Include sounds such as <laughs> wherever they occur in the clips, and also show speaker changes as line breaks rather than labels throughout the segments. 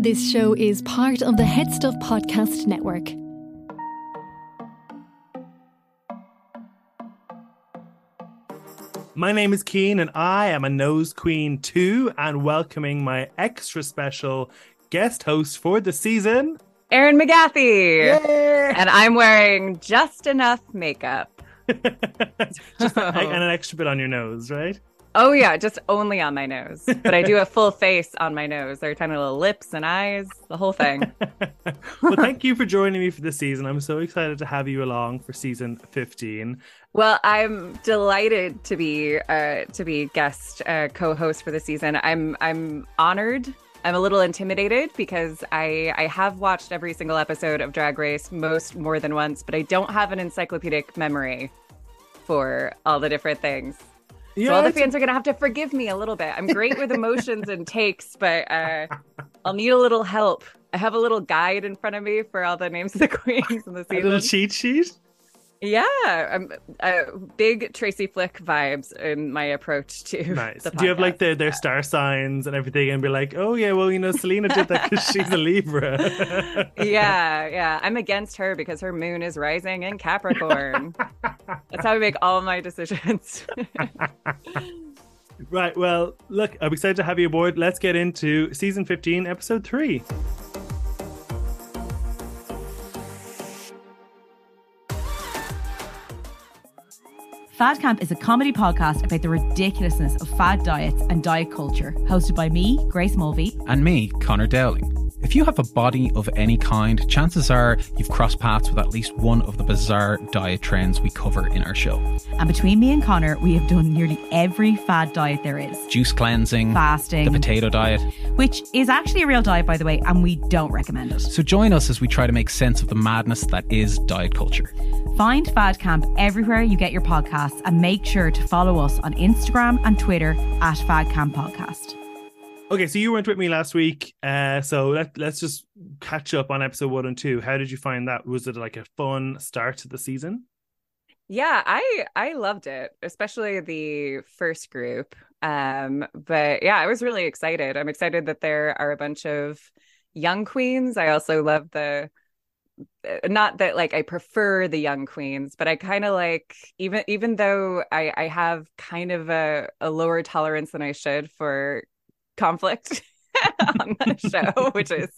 This show is part of the HeadStuff Podcast Network.
My name is Cian, and I am a Nose Queen too, and welcoming my extra special guest host for the season,
Erin McGathy.
Yay!
And I'm wearing just enough makeup. <laughs>
Just a- and an extra bit on your nose, right?
Oh, yeah, just only on my nose. But I do a full face on my nose. There are tiny little lips and eyes, the whole thing. <laughs>
well, thank you for joining me for this season. I'm so excited to have you along for season 15.
Well, I'm delighted to be uh, to be guest uh, co-host for the season. I'm I'm honored. I'm a little intimidated because I I have watched every single episode of Drag Race most more than once, but I don't have an encyclopedic memory for all the different things. So all the fans are gonna have to forgive me a little bit. I'm great with emotions and takes, but uh, <laughs> I'll need a little help. I have a little guide in front of me for all the names of the <laughs> queens in the
a
season.
little cheat sheet.
Yeah, I'm uh, big Tracy Flick vibes in my approach to. <laughs>
Nice. Do you have like
podcast.
the, their star signs and everything and be like, oh, yeah, well, you know, Salina did that because she's a Libra.
yeah, yeah. I'm against her because her moon is rising in Capricorn. That's how I make all my decisions. <laughs>
Right. Well, look, I'm excited to have you aboard. Let's get into season 15, episode 3.
Fad Camp is a comedy podcast about the ridiculousness of fad diets and diet culture, hosted by me, Grace Mulvey.
and me, Connor Dowling. If you have a body of any kind, chances are you've crossed paths with at least one of the bizarre diet trends we cover in our show.
And between me and Connor, we have done nearly every fad diet there is.
Juice cleansing,
Fasting.
the potato diet.
Which is actually a real diet, by the way, and we don't recommend it.
So join us as we try to make sense of the madness that is diet culture.
Find Fad Camp everywhere you get your podcasts and make sure to follow us on Instagram and Twitter at Fad Camp Podcast.
Okay, so you weren't with me last week, uh, so let, let's just catch up on episode one and two. How did you find that? Was it like a fun start to the season?
yeah, I I loved it, especially the first group. Um, but yeah, I was really excited. I'm excited that there are a bunch of young queens. I also love the uh, not that like I prefer the young queens, but I kind of like even even though I I have kind of a a lower tolerance than I should for conflict <laughs> on the show, <laughs> which is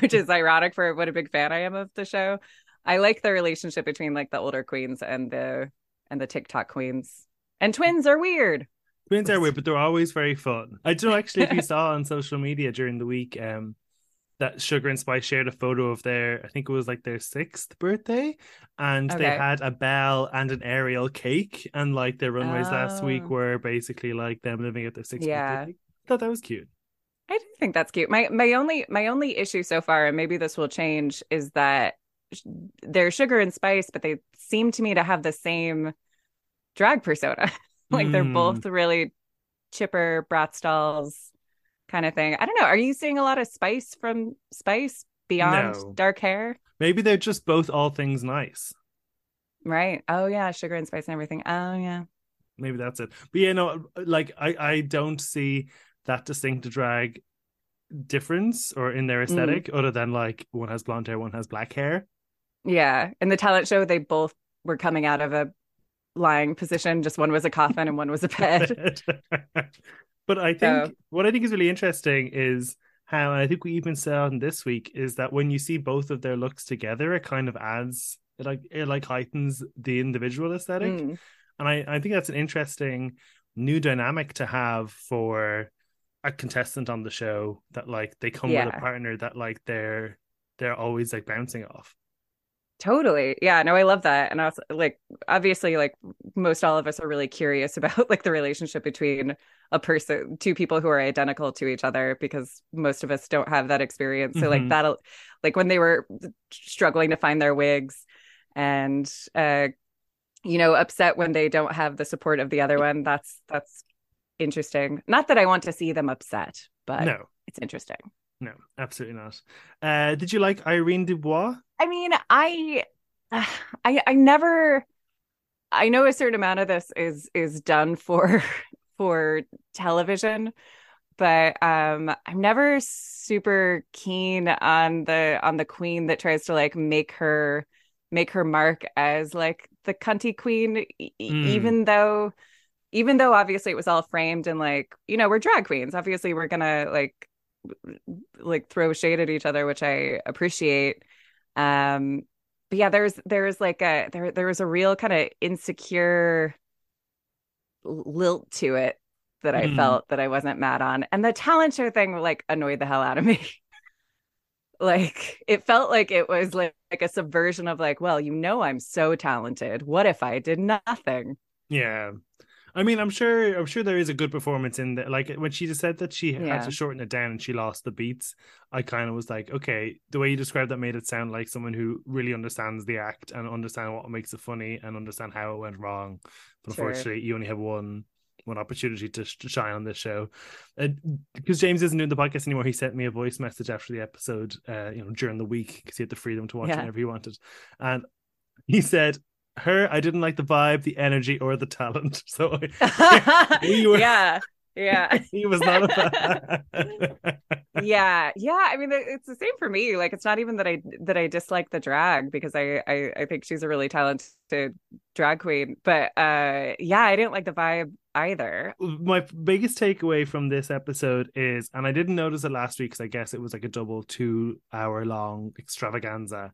which is ironic for what a big fan I am of the show. I like the relationship between like the older queens and the and the TikTok queens. And twins are weird.
Twins are weird, but they're always very fun. I don't know <laughs> actually if you saw on social media during the week um, that Sugar and Spice shared a photo of their, I think it was like their sixth birthday, and they had a Belle and an Ariel cake, and like their runways last week
Oh.
were basically like them living at their sixth
Yeah.
birthday. I thought that was cute.
I do think that's cute. My my only my only issue so far, and maybe this will change, is that they're sugar and spice, but they seem to me to have the same drag persona. <laughs> like they're
Mm.
both really chipper Bratz dolls kind of thing. I don't know. Are you seeing a lot of spice from Spice beyond
No.
dark hair?
Maybe they're just both all things nice.
Right. Oh yeah, sugar and spice and everything. Oh yeah.
Maybe that's it. But yeah, no, like I, I don't see that distinct drag difference or in
Mm.
their aesthetic other than like one has blonde hair, one has black hair.
Yeah. In the talent show, they both were coming out of a lying position. Just one was a coffin and one was a <laughs> bed. <laughs>
but I think
So-
what I think is really interesting is how, and I think we even saw in this week, is that when you see both of their looks together, it kind of adds, it like it like heightens the individual aesthetic,
Mm.
and I I think that's an interesting new dynamic to have for a contestant on the show that like they come with a partner that like they're they're always like bouncing off.
Totally. Yeah, no, I love that. And i was like obviously like most all of us are really curious <laughs> about like the relationship between a person two people who are identical to each other because most of us don't have that experience. So like
Mhm.
that'll like when they were struggling to find their wigs and uh you know upset when they don't have the support of the other one, that's that's interesting. Not that I want to see them upset, but
no,
it's interesting.
no, absolutely not. Uh, did you like Irene Dubois?
I mean, I, <sighs> I, I never. I know a certain amount of this is is done for <laughs> for television, but um, I'm never super keen on the on the queen that tries to like make her make her mark as like the cunty queen, e- e-
Mm.
even though even though obviously it was all framed in like you know we're drag queens obviously we're gonna like like throw shade at each other which i appreciate um but yeah there's there's like a there there was a real kind of insecure lilt to it that i
Mm.
felt that i wasn't mad on and the talent show thing like annoyed the hell out of me <laughs> like it felt like it was like, like a subversion of like well you know i'm so talented what if i did nothing
Yeah. I mean, I'm sure. I'm sure there is a good performance in there. Like when she just said that she had to shorten it down and she lost the beats, I kind of was like, okay, the way you described that made it sound like someone who really understands the act and understand what makes it funny and understand how it went wrong. But
Sure.
unfortunately, you only have one one opportunity to, sh- to shine on this show. Uh, because James isn't doing the podcast anymore, he sent me a voice message after the episode, uh, you know, during the week because he had the freedom to watch
Yeah.
whenever he wanted, and he said. Her, I didn't like the vibe, the energy, or the talent. <laughs> So You <laughs> were-
yeah yeah <laughs>
he was not a fan.
yeah yeah i mean it's the same for me like it's not even that i that i dislike the drag because i i, I think she's a really talented drag queen but uh yeah i didn't like the vibe either
My biggest takeaway from this episode is, and I didn't notice it last week because I guess it was like a double two hour long extravaganza,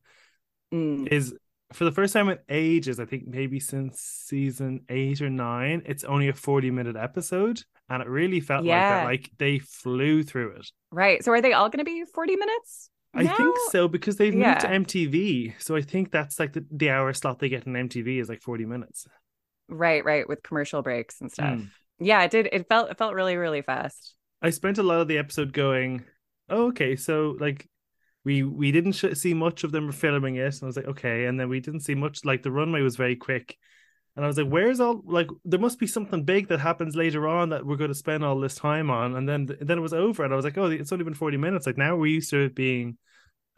Mm.
is for the first time in ages, I think maybe since season eight or nine, it's only a 40 minute episode. And it really felt like that. Like they flew through it.
right so are they all going to be 40 minutes
I think so because they've moved to MTV. So I think that's like the, the hour slot they get in MTV is like 40 minutes.
right right with commercial breaks and stuff
Mm.
yeah it did it felt it felt really really fast
I spent a lot of the episode going, oh, okay, so like we we didn't sh- see much of them filming it, and I was like, okay, and then we didn't see much. Like the runway was very quick, and I was like, where's all like there must be something big that happens later on that we're going to spend all this time on, and then then it was over, and I was like, oh, it's only been forty minutes. Like now we're used to it being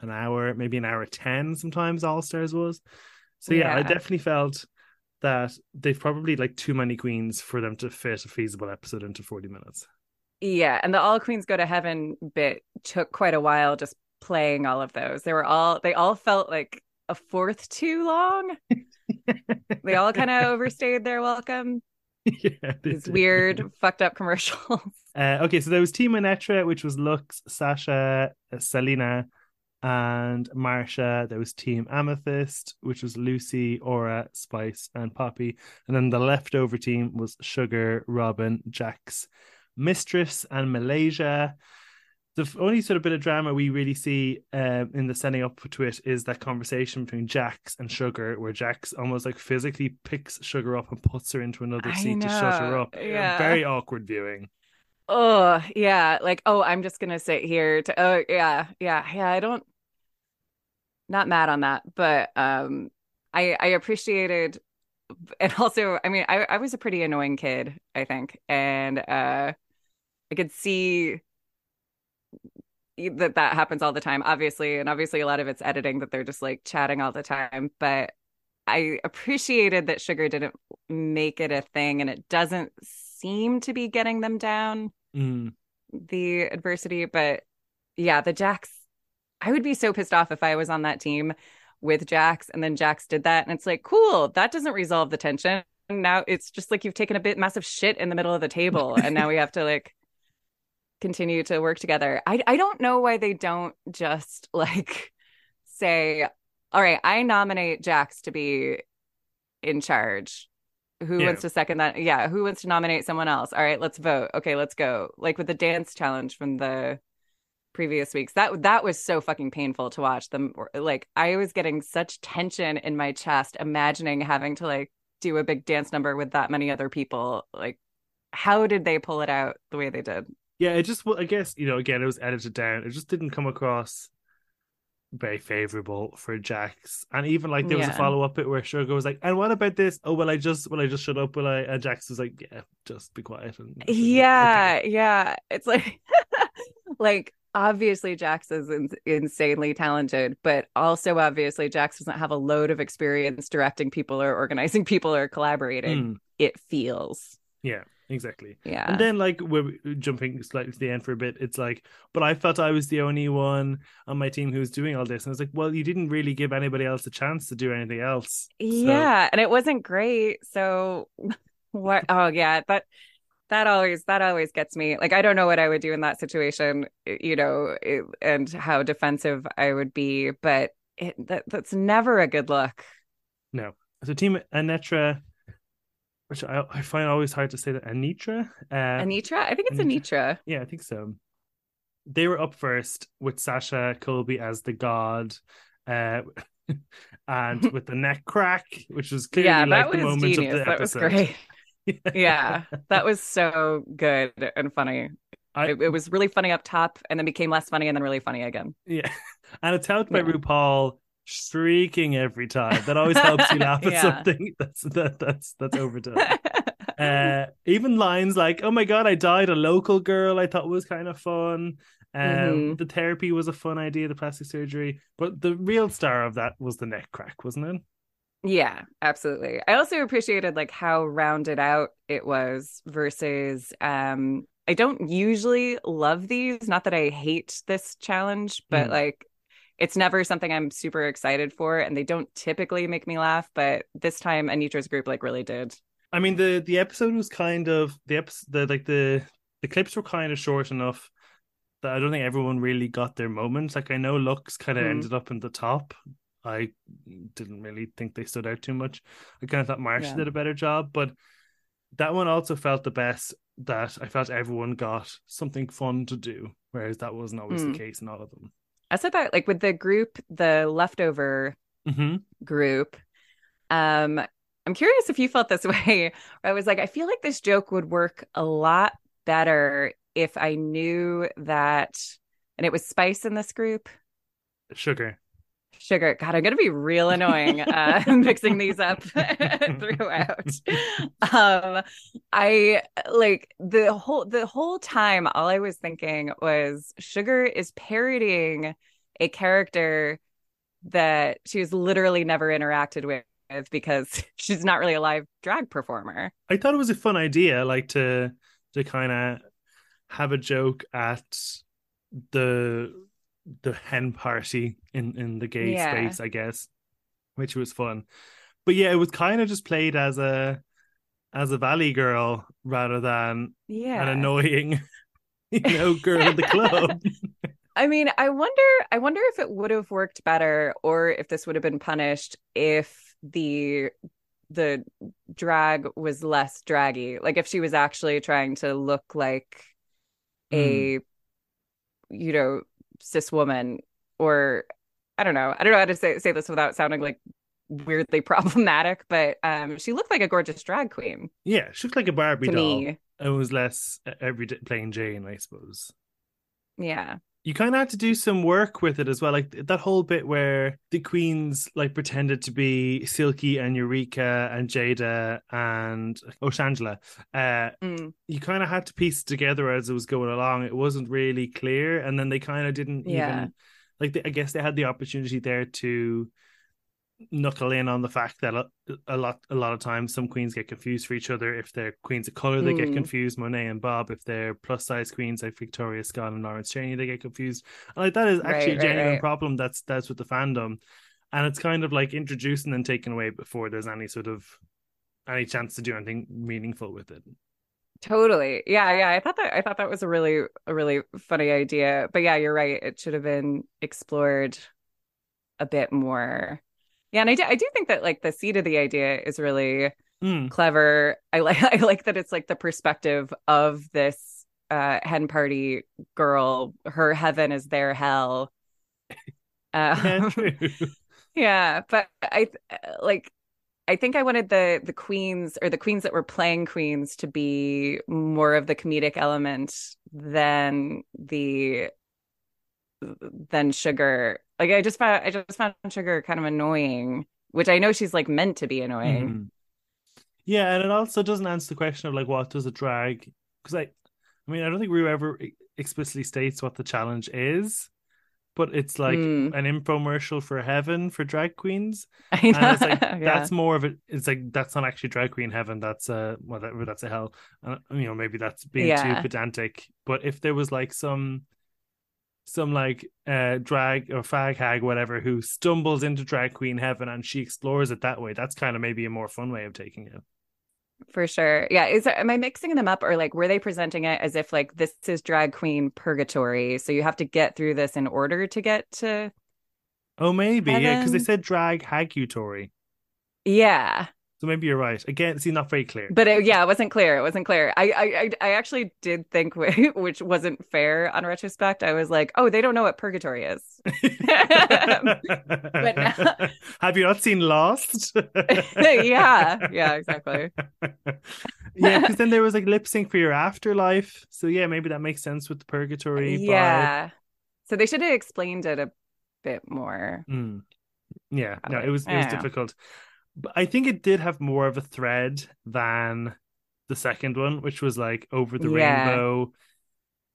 an hour, maybe an hour ten. Sometimes All Stars was, so yeah, I definitely felt that they've probably like too many queens for them to fit a feasible episode into forty minutes.
Yeah, and the all queens go to heaven bit took quite a while just playing all of those. They were all they all felt like a fourth too long. <laughs> they all kind of overstayed their welcome. <laughs>
yeah,
These
did.
weird <laughs> fucked up commercials.
Uh, okay, so there was Team Anetra, which was Luxx, Sasha, uh, Salina, and Marcia. There was Team Amethyst, which was Loosey, Aura, Spice, and Poppy. And then the leftover team was Sugar, Robin, Jax, Mistress, and Malaysia. The only sort of bit of drama we really see um, in the setting up to it is that conversation between Jax and Sugar, where Jax almost like physically picks Sugar up and puts her into another
I
seat to shut her up.
yeah.
Very awkward viewing.
Oh, yeah. Like, oh, I'm just gonna sit here to oh yeah, yeah, yeah. I don't not mad on that, but um I I appreciated and also I mean I, I was a pretty annoying kid, I think. And uh I could see that that happens all the time, obviously, and obviously a lot of it's editing that they're just like chatting all the time. But I appreciated that sugar didn't make it a thing, and it doesn't seem to be getting them down
Mm.
the adversity. But yeah, the Jax, I would be so pissed off if I was on that team with Jax, and then Jax did that, and it's like, cool, that doesn't resolve the tension. Now it's just like you've taken a bit massive shit in the middle of the table, and now we have to like continue to work together. I I don't know why they don't just <laughs> like say, all right, I nominate Jax to be in charge. Who
Yeah.
wants to second that? Yeah, who wants to nominate someone else? All right, let's vote. Okay, let's go. Like with the dance challenge from the previous weeks. That that was so fucking painful to watch them. Like I was getting such tension in my chest, imagining having to like do a big dance number with that many other people. Like, how did they pull it out the way they did?
Yeah, it just I guess you know again it was edited down. It just didn't come across very favorable for Jax. And even like there was
Yeah.
a follow up bit where Sugar was like, "And what about this? Oh, well, I just will I just shut up? Will I?" And Jax was like, "Yeah, just be quiet." And
Yeah,
okay.
yeah. It's like <laughs> like obviously Jax is in- insanely talented, but also obviously Jax doesn't have a load of experience directing people or organizing <laughs> people or collaborating.
Mm,
It feels.
yeah, exactly.
Yeah.
And then like we're jumping slightly to the end for a bit. It's like, but I felt I was the only one on my team who was doing all this, and it's like, well, you didn't really give anybody else a chance to do anything else. So-
yeah, and it wasn't great. So <laughs> what oh yeah, that that always that always gets me. Like I don't know what I would do in that situation, you know, and how defensive I would be, but it that that's never a good look.
No. So team Anetra, which I, I find always hard to say that Anetra. Uh,
Anetra? I think it's
Anetra.
Anetra.
Yeah, I think so. They were up first with Sasha Colby as the god, uh, <laughs> and <laughs> with the neck crack, which was clearly
Yeah,
like the moment
genius.
of the
That was
episode.
great. <laughs> Yeah, that was so good and funny.
I,
It, it was really funny up top and then became less funny and then really funny again.
yeah, and it's helped by
Yeah.
RuPaul shrieking every time. That always helps you laugh at <laughs>
Yeah.
something. <laughs> That's that that's that's overdone. uh even lines like oh my god i died a local girl i thought was kind of fun um
Mhm.
the therapy was a fun idea the plastic surgery but the real star of that was the neck crack wasn't it
Yeah, absolutely. I also appreciated like how rounded out it was versus um I don't usually love these, not that I hate this challenge, but
Mm.
like it's never something I'm super excited for and they don't typically make me laugh, but this time Anetra's group like really did.
i mean the the episode was kind of the episode the like the the clips were kind of short enough that i don't think everyone really got their moments like i know Luxx kind of
Mm.
ended up in the top i didn't really think they stood out too much i kind of thought Marcia
Yeah.
did a better job but that one also felt the best that i felt everyone got something fun to do whereas that wasn't always
Mm.
the case in all of them
I said that like with the group, the leftover
mm-hmm.
group. Um, I'm curious if you felt this <laughs> way. I was like, I feel like this joke would work a lot better if I knew that, and it was Spice in this group.
sugar
Sugar. God, I'm gonna be real annoying uh <laughs> mixing these up <laughs> throughout. Um I like the whole the whole time all I was thinking was Sugar is parodying a character that she's literally never interacted with because <laughs> she's not really a live drag performer.
I thought it was a fun idea, like to to kind of have a joke at the the hen party in in the gay
Yeah.
space, I guess, which was fun. But yeah, it was kind of just played as a as a valley girl rather than
Yeah.
an annoying, <laughs> you know, girl in the club. <laughs>
I mean, I wonder I wonder if it would have worked better or if this would have been punished if the the drag was less draggy. Like if she was actually trying to look like hmm. a you know, cis woman or I don't know. I don't know how to say say this without sounding like weirdly <laughs> problematic, but um she looked like a gorgeous drag queen
yeah, she looked like a Barbie
to
doll.
me.
It was less everyday plain Jane, I suppose.
Yeah.
You kind of had to do some work with it as well like that whole bit where the queens like pretended to be silky and eureka and Jaida and oshangela uh
Mm.
you kind of had to piece it together as it was going along it wasn't really clear and then they kind of didn't
Yeah.
even like they, i guess they had the opportunity there to knuckle in on the fact that a, a lot a lot of times some queens get confused for each other if they're queens of color they get
Mm.
confused monet and bob if they're plus size queens like Victoria Scone and Lawrence Chaney they get confused and like that is actually
Right,
a genuine
right.
problem that's that's with the fandom and it's kind of like introducing and taken away before there's any sort of any chance to do anything meaningful with it
Totally. Yeah, yeah. I thought that I thought that was a really a really funny idea. But yeah, you're right. It should have been explored a bit more. Yeah, and I do I do think that like the seed of the idea is really
Mm,
clever. I like <laughs> I like that it's like the perspective of this uh hen party girl. Her heaven is their hell. <laughs> Um, <laughs> yeah but i like i think i wanted the the queens or the queens that were playing queens to be more of the comedic element than the than sugar like i just found i just found sugar kind of annoying which i know she's like meant to be annoying
Mhm. Yeah, and it also doesn't answer the question of like what does a drag because I I mean I don't think Ru ever explicitly states what the challenge is, but it's like
Mm.
an infomercial for heaven for drag queens. <laughs>
I
And it's like
Yeah.
that's more of it. It's like that's not actually drag queen heaven. That's uh whatever. That's a hell. Uh, you know, maybe that's being
Yeah.
too pedantic. But if there was like some, some like uh drag or fag hag whatever who stumbles into drag queen heaven and she explores it that way, that's kind of maybe a more fun way of taking it.
For sure. Yeah. Is there, am I mixing them up or like were they presenting it as if like this is drag queen purgatory? So you have to get through this in order to get to
Oh, maybe yeah, because they said drag hagutory.
Yeah.
So maybe you're right. Again, see, not very clear.
But it, yeah, it wasn't clear. It wasn't clear. I I I, actually did think <laughs> which wasn't fair on retrospect. I was like, "Oh, they don't know what purgatory is." <laughs> but now- <laughs>
Have you not seen Lost?
yeah. Yeah, exactly.
yeah, because then there was like lip sync for your afterlife. So yeah, maybe that makes sense with the purgatory. vibe.
Yeah. So they should have explained it a bit more.
Mm. Yeah, no, it was it was
know.
But I think it did have more of a thread than the second one, which was like over the
Yeah.
rainbow.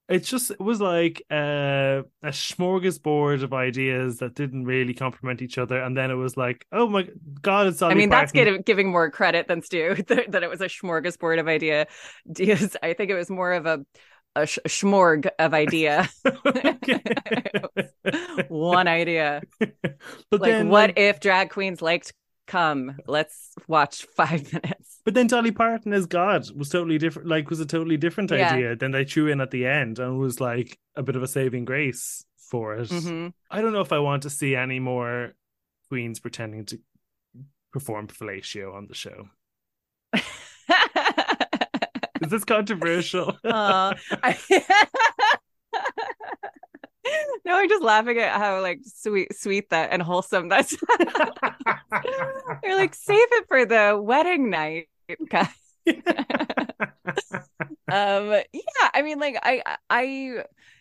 It just it was like uh, a smorgasbord of ideas that didn't really complement each other, and then it was like, oh my god, it's
I mean, that's giving more credit than Stu <laughs> that, that it was a smorgasbord of idea. Ideas. I think it was more of a a, sh- smorg of idea. <laughs> <laughs> One idea.
but
Like,
then,
what
like-
if drag queens liked come? Let's watch <laughs> five minutes.
But then Dolly Parton as God was totally different. Like, was a totally different
Yeah.
idea than they threw in at the end, and was like a bit of a saving grace for it.
Mhm.
I don't know if I want to see any more queens pretending to perform fellatio on the show. <laughs> Is this controversial?
Aw, I- <laughs> <laughs> no, I'm just laughing at how like sweet, sweet that and wholesome that's. You're <laughs> like save it for the wedding night, guys. <laughs> um yeah i mean like i i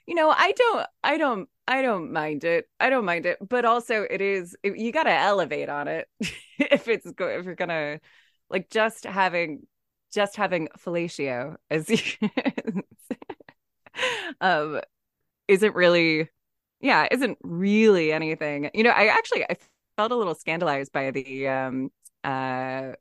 you know i don't i don't i don't mind it i don't mind it but also it is you got to elevate on it if it's go if you're gonna like just having just having fellatio as you um isn't really yeah isn't really anything you know i actually i felt a little scandalized by the um uh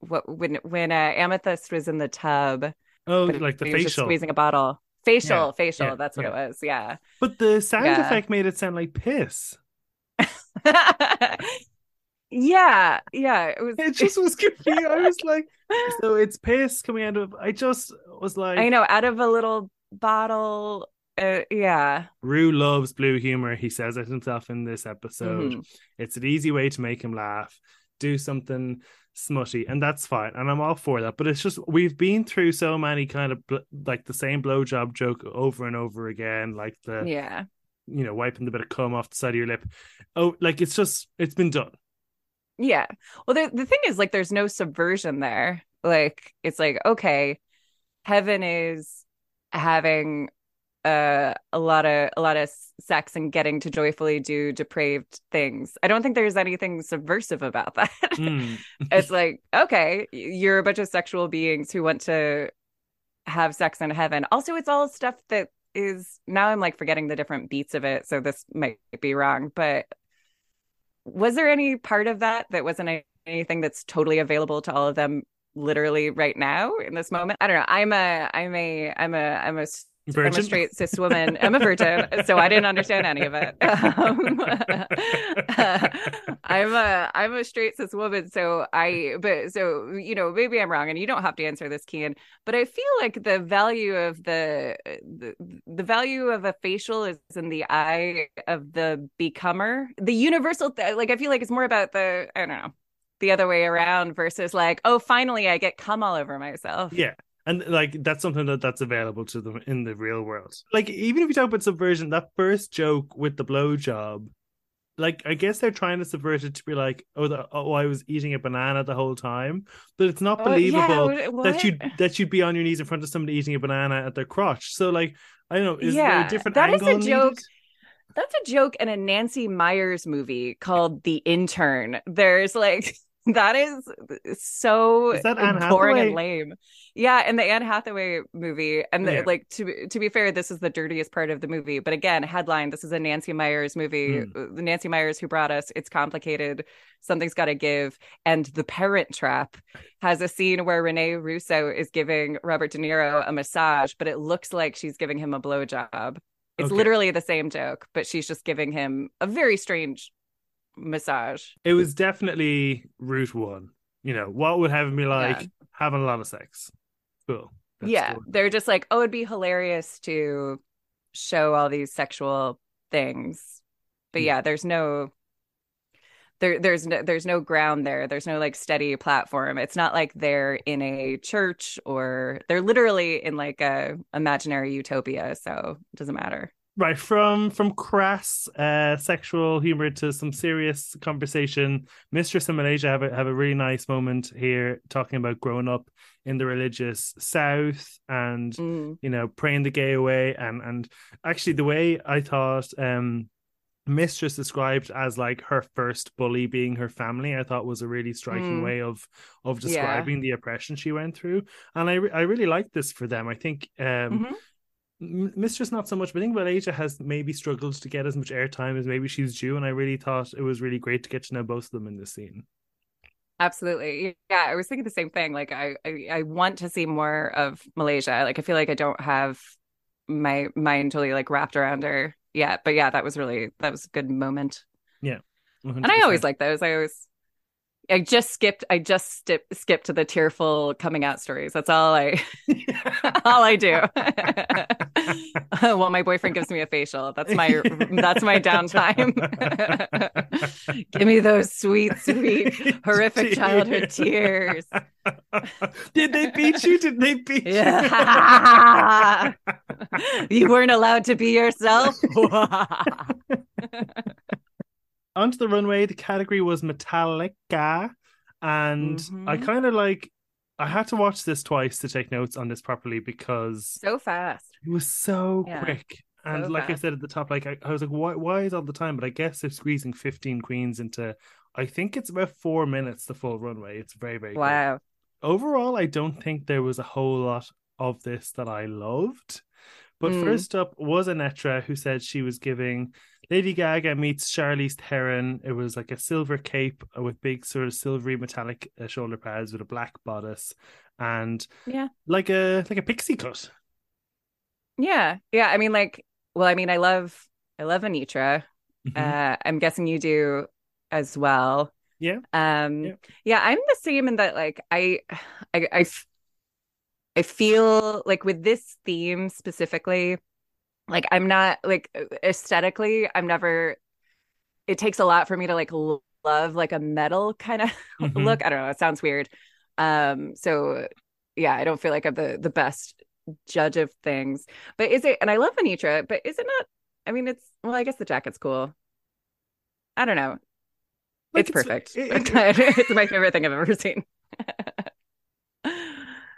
what when when uh, amethyst was in the tub
oh, like the
he was just
facial.
squeezing a bottle facial
Yeah,
facial
yeah,
that's what it was yeah
But the sound
Yeah.
effect made it sound like piss. <laughs>
yeah yeah it was
It just was <laughs> confused. I was like, so it's piss coming out of. I just was like,
i know out of a little bottle uh, yeah
Ru loves blue humor. He says it himself in this episode.
Mhm.
It's an easy way to make him laugh. Do something smutty, and that's fine. And I'm all for that. But it's just we've been through so many kind of bl- like the same blowjob joke over and over again, like the
yeah
you know wiping the bit of cum off the side of your lip. Oh, like it's just it's been done.
Yeah. Well, the the thing is, like, there's no subversion there. Like, it's like, okay, heaven is having uh, a lot of a lot of sex and getting to joyfully do depraved things. I don't think there's anything subversive about that.
Mm. <laughs>
it's like, okay, you're a bunch of sexual beings who want to have sex in heaven. Also, it's all stuff that is now I'm like forgetting the different beats of it, so this might be wrong, but was there any part of that that wasn't anything that's totally available to all of them literally right now in this moment? I don't know. I'm a I'm a I'm a I'm a I'm a straight cis woman. I'm a virgin, so I didn't understand any of it. <laughs> Um, <laughs> I'm a I'm a straight cis woman, so I but so you know maybe I'm wrong, and you don't have to answer this, Cian. But I feel like the value of the the, the value of a facial is in the eye of the becomer. The universal, th- like I feel like it's more about the I don't know the other way around versus like oh finally I get cum all over myself.
Yeah. And like that's something that that's available to them in the real world. Like even if you talk about subversion, that first joke with the blowjob, like I guess they're trying to subvert it to be like, oh, the, oh, I was eating a banana the whole time, but it's not
Oh, yeah,
believable
what-
that you that you'd be on your knees in front of somebody eating a banana at their crotch. So like, I don't know, is there
Yeah,
a different angle.
that is a
angle needed?
joke. That's a joke in a Nancy Meyers movie called The Intern. There's like that is so
Is that
boring and lame. Yeah, in the Anne Hathaway movie, and the,
Yeah.
like to to be fair, this is the dirtiest part of the movie. But again, headline: This is a Nancy Meyers movie. Uh, Nancy Meyers who brought us. It's complicated. Something's got to give. And The Parent Trap has a scene where Renee Russo is giving Robert De Niro a massage, but it looks like she's giving him a blowjob. It's
Okay.
literally the same joke, but she's just giving him a very strange massage.
It was definitely route one. You know, what would heaven be like?
Yeah.
Having a lot of sex. Cool. That's
yeah,
cool.
they're just like, oh, it'd be hilarious to show all these sexual things, but
Yeah.
yeah, there's no. There, there's no, there's no ground there. There's no like steady platform. It's not like they're in a church or they're literally in like a imaginary utopia. So it doesn't matter.
Right, from from crass uh, sexual humor to some serious conversation. Mistress and Malaysia have a have a really nice moment here talking about growing up in the religious South and
Mm.
you know praying the gay away and and actually the way I thought um Mistress described as like her first bully being her family, I thought was a really striking
Mm.
way of of
Yeah.
describing the oppression she went through, and I re- I really like this for them. I think um,
Mhm.
Mistress not so much, but I think Malaysia has maybe struggled to get as much airtime as maybe she's due, and I really thought it was really great to get to know both of them in this scene.
Absolutely. Yeah, I was thinking the same thing. Like I, I I want to see more of Malaysia. Like I feel like I don't have my mind totally like wrapped around her yet. But yeah, that was really that was a good moment. Yeah. And I always like those. I always I just skipped I just skip, skipped to the tearful coming out stories. That's all I <laughs> all I do. <laughs> well, my boyfriend gives me a facial. That's my that's my downtime. <laughs> Give me those sweet, sweet, horrific childhood tears.
Did they beat you? Did they beat you?
you weren't allowed to be yourself.
Onto the runway, the category was Metallica, and I
Mhm.
kind of like. I had to watch this twice to take notes on this properly because
so fast.
It was so
Yeah.
quick. And
So
like I said at the top, like I, I was like, why why is all the time? But I guess they're squeezing 15 queens into I think it's about four minutes the full runway. It's very, very quick.
Wow.
Overall, I don't think there was a whole lot of this that I loved. But
Mm.
first up was Anetra, who said she was giving Lady Gaga meets Charlize Theron. It was like a silver cape with big sort of silvery metallic uh, shoulder pads with a black bodice, and
Yeah.
like a like a pixie cut.
Yeah. Yeah. I mean, like, well, I mean, I love I love Anetra.
Mhm.
Uh I'm guessing you do as well.
Yeah.
Um
Yeah.
yeah, I'm the same in that like I, I, I feel like with this theme specifically, like I'm not like aesthetically, I'm never it takes a lot for me to like love like a metal kind of <laughs>
Mhm.
look. I don't know, it sounds weird. Um so yeah, I don't feel like I'm the the best judge of things. But is it and I love Anetra, but is it not I mean it's well, I guess the jacket's cool. I don't know.
Like,
it's perfect. <laughs>
it- it-
it's my favorite thing I've ever seen. <laughs>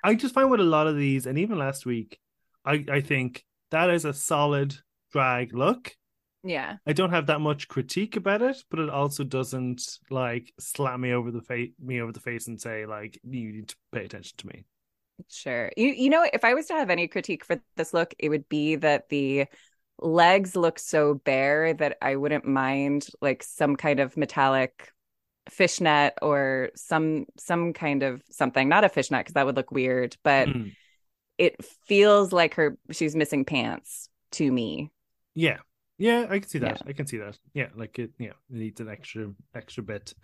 I just find with a lot of these, and even last week, I, I think that is a solid drag look.
yeah.
I don't have that much critique about it, but it also doesn't like slap me over the face me over the face and say like you need to pay attention to me.
Sure. You you know, if I was to have any critique for this look, it would be that the legs look so bare that I wouldn't mind like some kind of metallic fishnet or some some kind of something. Not a fishnet because that would look weird, but
Mm.
It feels like her she's missing pants to me.
Yeah. Yeah, I can see that. I can see that. Yeah, like it yeah, it needs an extra extra bit.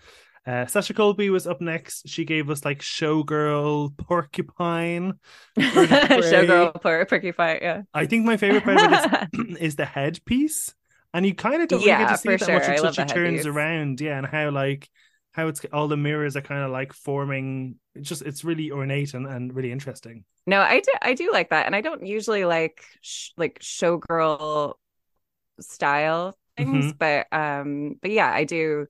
Uh, Sasha Colby was up next. She gave us like showgirl porcupine. Bird of prey.
Showgirl por- porcupine, yeah.
I think my favorite part this <laughs> <clears throat> is the headpiece, and you kind of don't really get to see that
sure.
much until she turns around. Yeah, and how like how it's all the mirrors are kind of like forming. It's just it's really ornate and, and really interesting.
No, I do I do like that, and I don't usually like sh- like showgirl style things,
Mhm.
but um, but yeah, I do.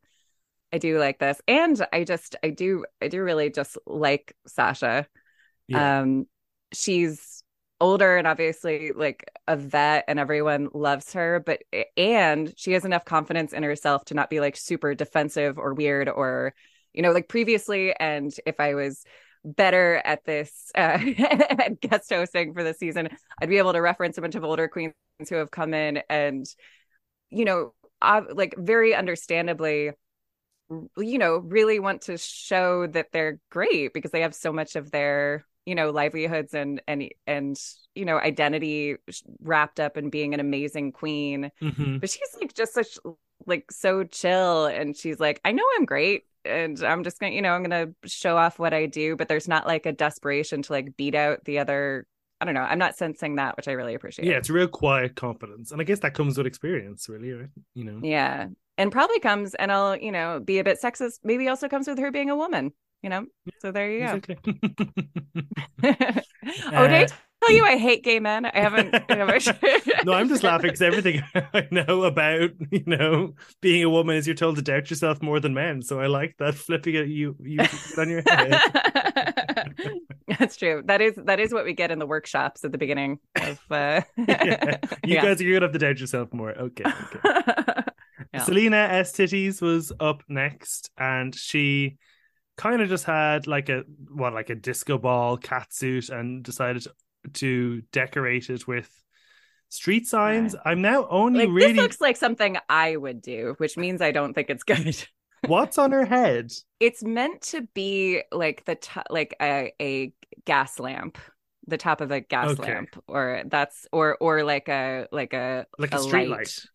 I do like this, and I just I do I do really just like Sasha.
Yeah.
Um, she's older and obviously like a vet, and everyone loves her. But and she has enough confidence in herself to not be like super defensive or weird or you know like previously. And if I was better at this uh, <laughs> at guest hosting for this season, I'd be able to reference a bunch of older queens who have come in and you know like very understandably you know really want to show that they're great because they have so much of their you know livelihoods and and and you know identity wrapped up in being an amazing queen
Mhm.
but she's like just such like so chill and she's like i know i'm great and i'm just gonna you know i'm gonna show off what i do but there's not like a desperation to like beat out the other i don't know i'm not sensing that which i really appreciate
Yeah, it's real quiet confidence, and I guess that comes with experience, really. Right? You know.
yeah and probably comes and i'll you know be a bit sexist maybe also comes with her being a woman you know so there you go
Exactly. <laughs> <laughs>
oh did i tell you i hate gay men i haven't, <laughs> I haven't...
no, I'm just laughing because everything I know about you know being a woman is you're told to doubt yourself more than men. So I like that flipping it you you on your head.
That's true. That is that is what we get in the workshops at the beginning of uh
Yeah. You
Yeah.
guys are gonna have to doubt yourself more. Okay. okay.
Yeah.
Salina EsTitties was up next, and she kind of just had like a what like a disco ball cat suit and decided to decorate it with street signs. I'm now only
like
really
this looks like something I would do, which means I don't think it's good. <laughs>
what's on her head.
It's meant to be like the top like a, a gas lamp, the top of a gas
Okay.
lamp, or that's or or like a like a
Like a street light.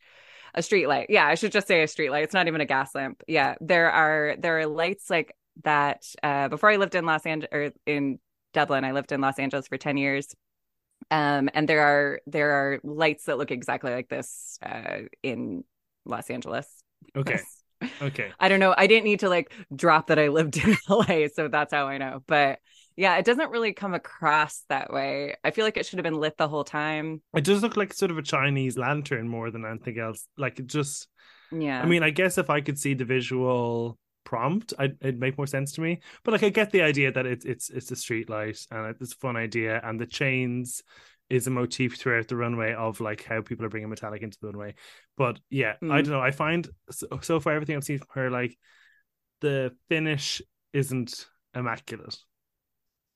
A street light. Yeah, I should just say a street light. It's not even a gas lamp. Yeah, there are there are lights like that. Uh, before I lived in Los Angeles or in Dublin, I lived in Los Angeles for ten years. Um, and there are there are lights that look exactly like this uh, in Los Angeles.
Okay. Okay. <laughs>
I don't know. I didn't need to like drop that I lived in <laughs> LA, so that's how I know. But yeah, it doesn't really come across that way. I feel like it should have been lit the whole time.
It does look like sort of a Chinese lantern more than anything else. Like it just
Yeah.
I mean, I guess if I could see the visual prompt, I'd, it'd make more sense to me. But like, I get the idea that it's it's it's a street light and it's a fun idea, and the chains is a motif throughout the runway of like how people are bringing metallic into the runway. But yeah, I
Mm.
don't know. I find so, so far everything I've seen from her, like the finish isn't immaculate.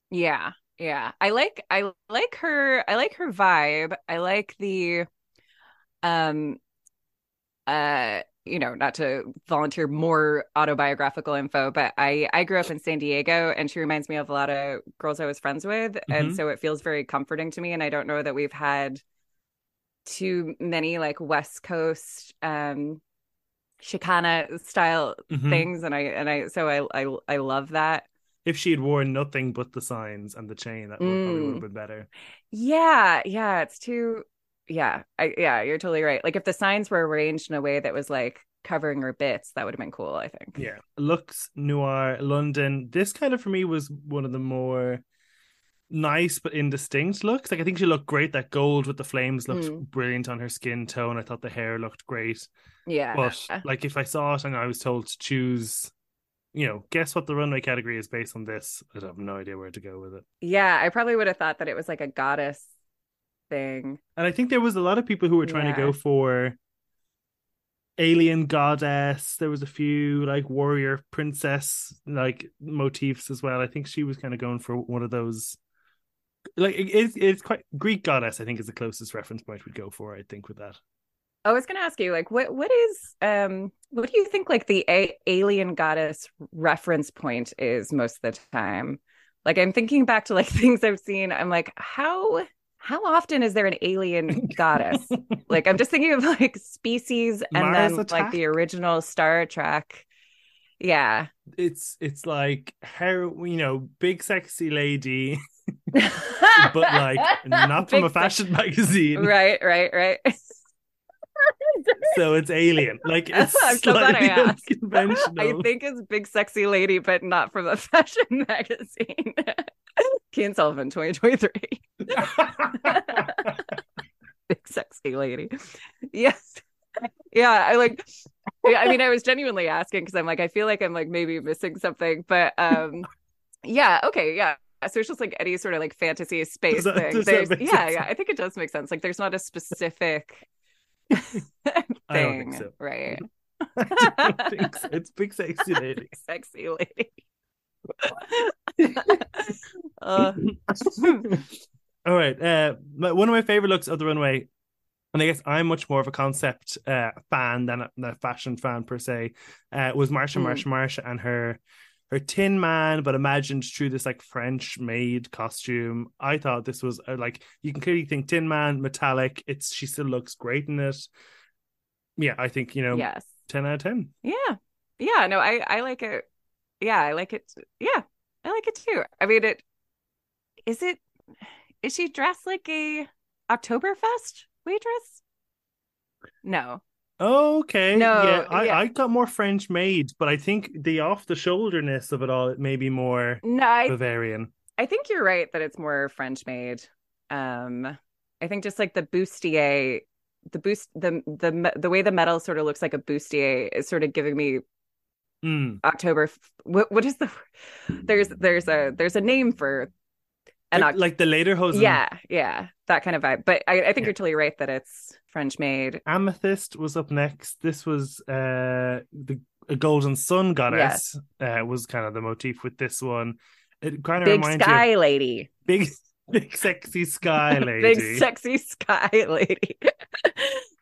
Yeah. Yeah. I like I like her I like her vibe. I like the um uh you know, not to volunteer more autobiographical info, but I I grew up in San Diego and she reminds me of a lot of girls I was friends with and
Mhm.
so it feels very comforting to me and I don't know that we've had too many like West Coast um Chicana style
Mhm.
things and I and I so I I I love that.
If she had worn nothing but the signs and the chain, that would, probably would
Mm.
have been better.
Yeah, yeah, it's too yeah, I yeah, you're totally right. Like if the signs were arranged in a way that was like covering her bits, that would have been cool, I think.
Yeah. Luxx Noir London. This kind of for me was one of the more nice but indistinct looks. Like I think she looked great. That gold with the flames looked
Mm.
brilliant on her skin tone. I thought the hair looked great.
Yeah.
But like if I saw it and I was told to choose, you know, guess what the runway category is based on this, I'd have no idea where to go with it.
yeah, I probably would have thought that it was like a goddess thing.
And I think there was a lot of people who were trying to go for alien goddess. There was a few like warrior princess like motifs as well. I think she was kind of going for one of those. Like it- it's it's quite Greek goddess. I think is the closest reference point we'd go for. I think with that.
I was going to ask you like what what is um what do you think like the a- alien goddess reference point is most of the time? Like I'm thinking back to like <laughs> things I've seen. I'm like how how often is there an alien <laughs> goddess? like I'm just thinking of like species and
Mars
then
Attack?
like the original Star Trek. Yeah.
It's it's like how you know big sexy lady, <laughs> but like not from
Big
a
se-
fashion magazine.
Right, right, right.
so it's alien. Like <laughs> it's
I'm so glad I
slightly
asked.
unconventional.
I think it's Big Sexy Lady, but not from a fashion magazine. Cian Sullivan, 2023. <laughs> Big Sexy Lady. Yes. Yeah, I like I mean I was genuinely asking because I'm like, I feel like I'm like maybe missing something, but um yeah, okay, yeah. So it's just like any sort of like fantasy space
that-
thing. There's, yeah,
sense?
yeah. I think it does make sense. Like there's not a specific <laughs> thing,
so.
right?
I don't think so. It's big sexy lady. <laughs>
sexy lady. Uh, <laughs>
All right. Uh, my, one of my favorite looks of the runway, and I guess I'm much more of a concept uh, fan than a, than a fashion fan per se, uh, was Marcia,
Mm.
Marcia, Marcia, and her her Tin Man, but imagined through this like French made costume. I thought this was uh, like you can clearly think Tin Man, metallic. It's she still looks great in it. Yeah, I think you know
yes.
ten out of ten.
Yeah. Yeah. No, I I like it. Yeah, I like it. Yeah, I like it too. I mean, it is it. Is she dressed like a Oktoberfest waitress? No.
Okay.
No,
yeah, I,
yeah.
I got more French made, but I think the off the shoulderness of it all it may be more
No, I
Bavarian.
I think you're right that it's more French made. Um, I think just like the bustier, the boost, the the the way the metal sort of looks like a bustier is sort of giving me
Mm.
October. What what is the? There's there's a there's a name for an
Like, like the lederhosen.
yeah yeah that kind of vibe. But I, I think
Yeah.
you're totally right that it's French made.
Amethyst was up next. This was uh the a golden sun goddess uh, was kind of the motif with this one. It kind of
Big
reminds
sky
you of
lady,
big <laughs> big sexy sky <laughs> lady.
big sexy sky lady. <laughs>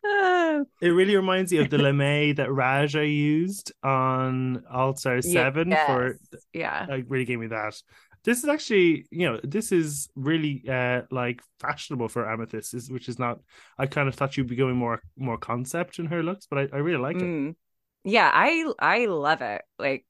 <laughs>
It really reminds me of the lame that Raja used on All Star Seven for
yeah.
like really gave me that. This is actually, you know, this is really uh like fashionable for Amethyst, is which is not. I kind of thought you'd be going more more concept in her looks, but I, I really like it.
Mm. Yeah, I I love it. Like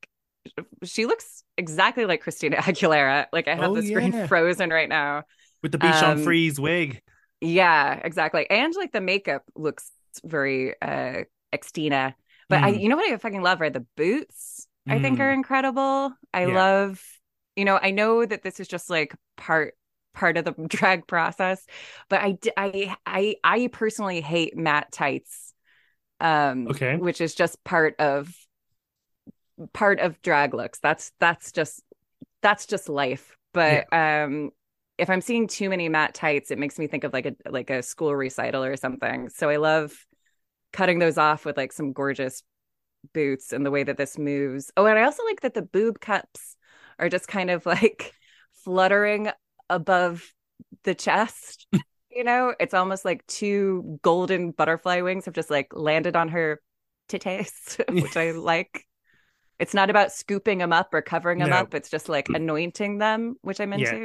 she looks exactly like Christina Aguilera. Like I have
Oh,
the screen
yeah.
frozen right now.
with the Bichon
Um,
Freeze wig.
Yeah, exactly. And like the makeup looks very uh Xtina. But I
Mm.
you know what I fucking love are the boots. I think
Mm.
are incredible. I
Yeah.
love you know, I know that this is just like part part of the <laughs> drag process, but I I I I personally hate matte tights. Um
Okay.
which is just part of part of drag looks. That's that's just that's just life. But um if I'm seeing too many matte tights, it makes me think of like a like a school recital or something. So I love cutting those off with like some gorgeous boots and the way that this moves. Oh, and I also like that the boob cups are just kind of <laughs> like fluttering above the chest. <laughs> you know, it's almost like two golden butterfly wings have just like landed on her titties, <laughs> which I like. It's not about scooping them up or covering them
No.
up. It's just like anointing them, which I'm
Yeah.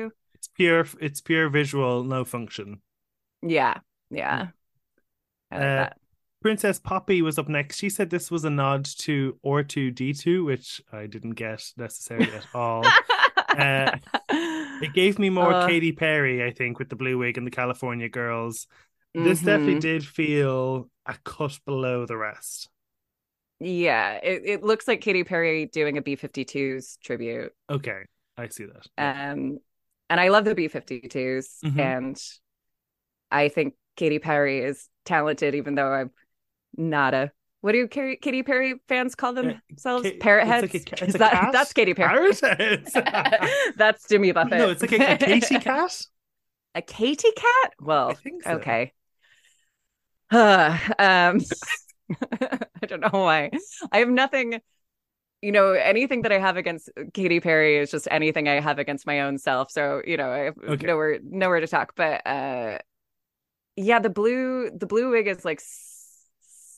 It's pure. It's pure visual, no function.
Yeah. Yeah. I like
Uh,
that.
Princess Poppy was up next. She said this was a nod to R2D2, which I didn't get necessarily at all. <laughs> uh, It gave me more
Uh,
Katy Perry, I think, with the blue wig and the California girls. This definitely
Mhm.
did feel a cut below the rest.
Yeah, it, it looks like Katy Perry doing a B52s tribute.
Okay, I see that.
Um, and I love the B52s,
Mhm.
and I think Katy Perry is talented, even though I'm not a. What do Katy, Katy Perry fans call themselves?
Ka-
Parrot heads.
like a
that. That's Katy Perry.
Parrot <laughs> heads. <laughs>
that's Jimmy Buffett.
no, it's like a, a Katy <laughs> cat.
A Katy cat? Well,
so.
okay. <sighs> um, I don't know why. I have nothing, you know, anything that I have against Katy Perry is just anything I have against my own self. So, you know, I have
Okay.
nowhere nowhere to talk. But uh yeah, the blue the blue wig is like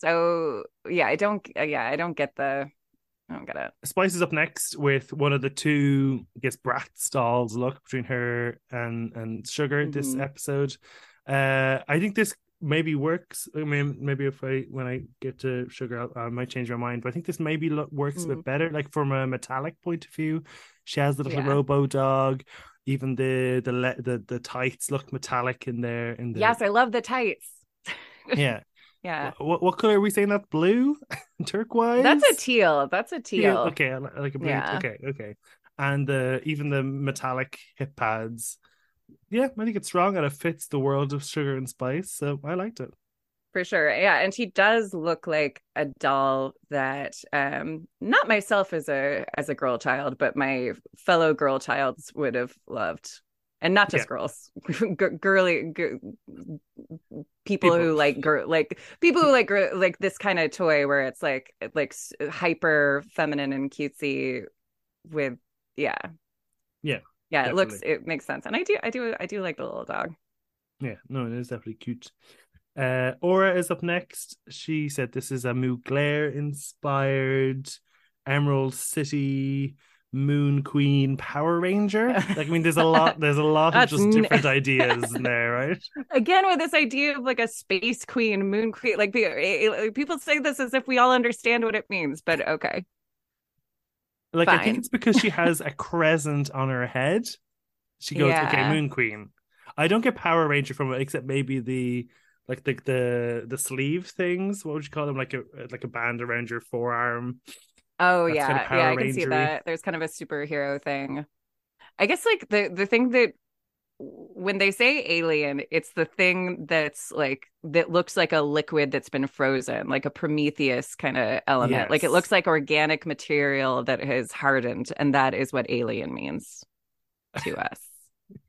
so yeah, I don't uh, yeah, I don't get the I don't get it.
Spice is up next with one of the two, I guess, Bratz dolls look between her and and Sugar this
Mhm.
episode. Uh, I think this maybe works. I mean, maybe if I when I get to Sugar, I'll, I might change my mind. But I think this maybe lo- works a bit mm. better, like from a metallic point of view. She has the little
Yeah.
robo dog. Even the the le- the the tights look metallic in there. In the
Yes, I love the tights.
yeah. <laughs>
Yeah.
What what color are we saying? That's blue, <laughs> turquoise.
That's a teal. That's a teal.
Okay, I li- I like a blue.
Yeah.
Okay, okay. And the even the metallic hip pads. Yeah, I think it's strong and it fits the world of sugar and spice. So I liked it.
For sure. Yeah. And she does look like a doll that um not myself as a as a girl child, but my fellow girl childs would have loved. And not just
Yeah.
girls, <laughs> G- girly g- people,
People.
who like girl, like people who like gir- like this kind of toy where it's like like hyper feminine and cutesy with yeah
Yeah,
yeah it looks it makes sense and I do I do I do like the little dog
Yeah, no, it is definitely cute. Uh, Aura is up next. She said this is a Mugler inspired Emerald City Moon Queen Power Ranger. <laughs> Like, I mean, there's a lot. There's a lot of just different ideas <laughs> in there, right?
again with this idea of like a space queen moon queen like pe- people say this as if we all understand what it means but okay
Like, I think it's because she <laughs> has a crescent on her head. She goes, okay, Moon Queen. I don't get Power Ranger from it, except maybe the like the the the sleeve things. What would you call them? Like a like a band around your forearm.
oh
That's
yeah
kinda
yeah i can see
Ranger-y.
that there's kind of a superhero thing i guess like the the thing that when they say alien it's the thing that's like that looks like a liquid that's been frozen like a prometheus kind of element like it looks like organic material that has hardened and that is what alien means to us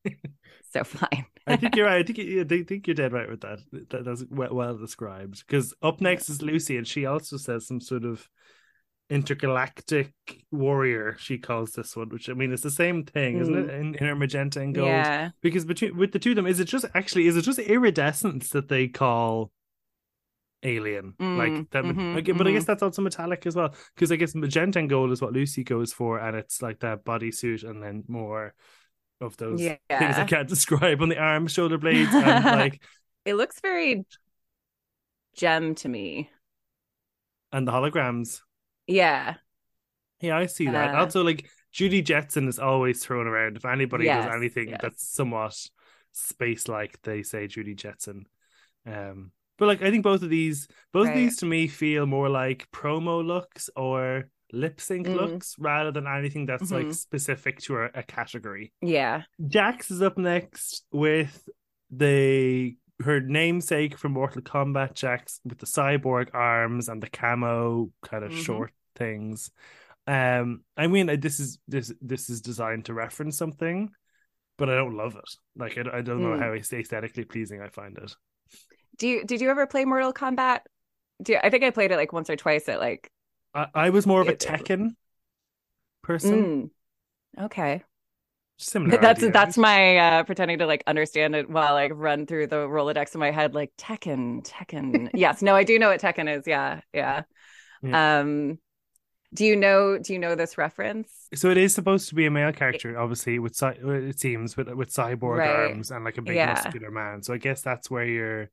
<laughs> so fine
I think you're right. I think you, I think you're dead right with that. that that's well, well described. Because up next is Loosey, and she also says some sort of intergalactic warrior. She calls this one, which I mean, it's the same thing, isn't it? In, in her magenta and gold.
yeah
Because between with the two of them, is it just actually is it just iridescence that they call alien?
Mm,
like that,
mhm,
okay, but I
mhm.
guess that's also metallic as well. Because I guess magenta and gold is what Loosey goes for, and it's like that bodysuit, and then more of those things I can't <laughs> describe on the arms, shoulder <laughs> blades, and like
it looks very gem to me
and the holograms.
Yeah
Yeah, I see that.
Uh,
also, like Judy Jetson is always thrown around. If anybody
Yes,
does anything
yes.
that's somewhat space-like, they say Judy Jetson. Um, but like I think both of these, both of these to me feel more like promo looks or lip sync
Mm.
looks rather than anything that's like
Mhm.
specific to a, a category.
yeah
Jax is up next with the her namesake from Mortal Kombat Jax with the cyborg arms and the camo kind of
Mhm.
short things. Um, I mean, this is this this is designed to reference something, but I don't love it. Like I, I don't know
Mm.
how aesthetically pleasing I find it.
do you did you ever play mortal kombat do you, i think i played it like once or twice at like
I, I was more of a Tekken person.
mm, okay
Similar.
that's
idea,
that's my uh pretending to like understand it while like run through the rolodex in my head like tekken tekken <laughs> yes no i do know what tekken is yeah yeah um do you know do you know this reference
So it is supposed to be a male character, obviously. With cy- it seems with with cyborg
Right.
arms and like a big
Yeah.
muscular man. So I guess that's where you're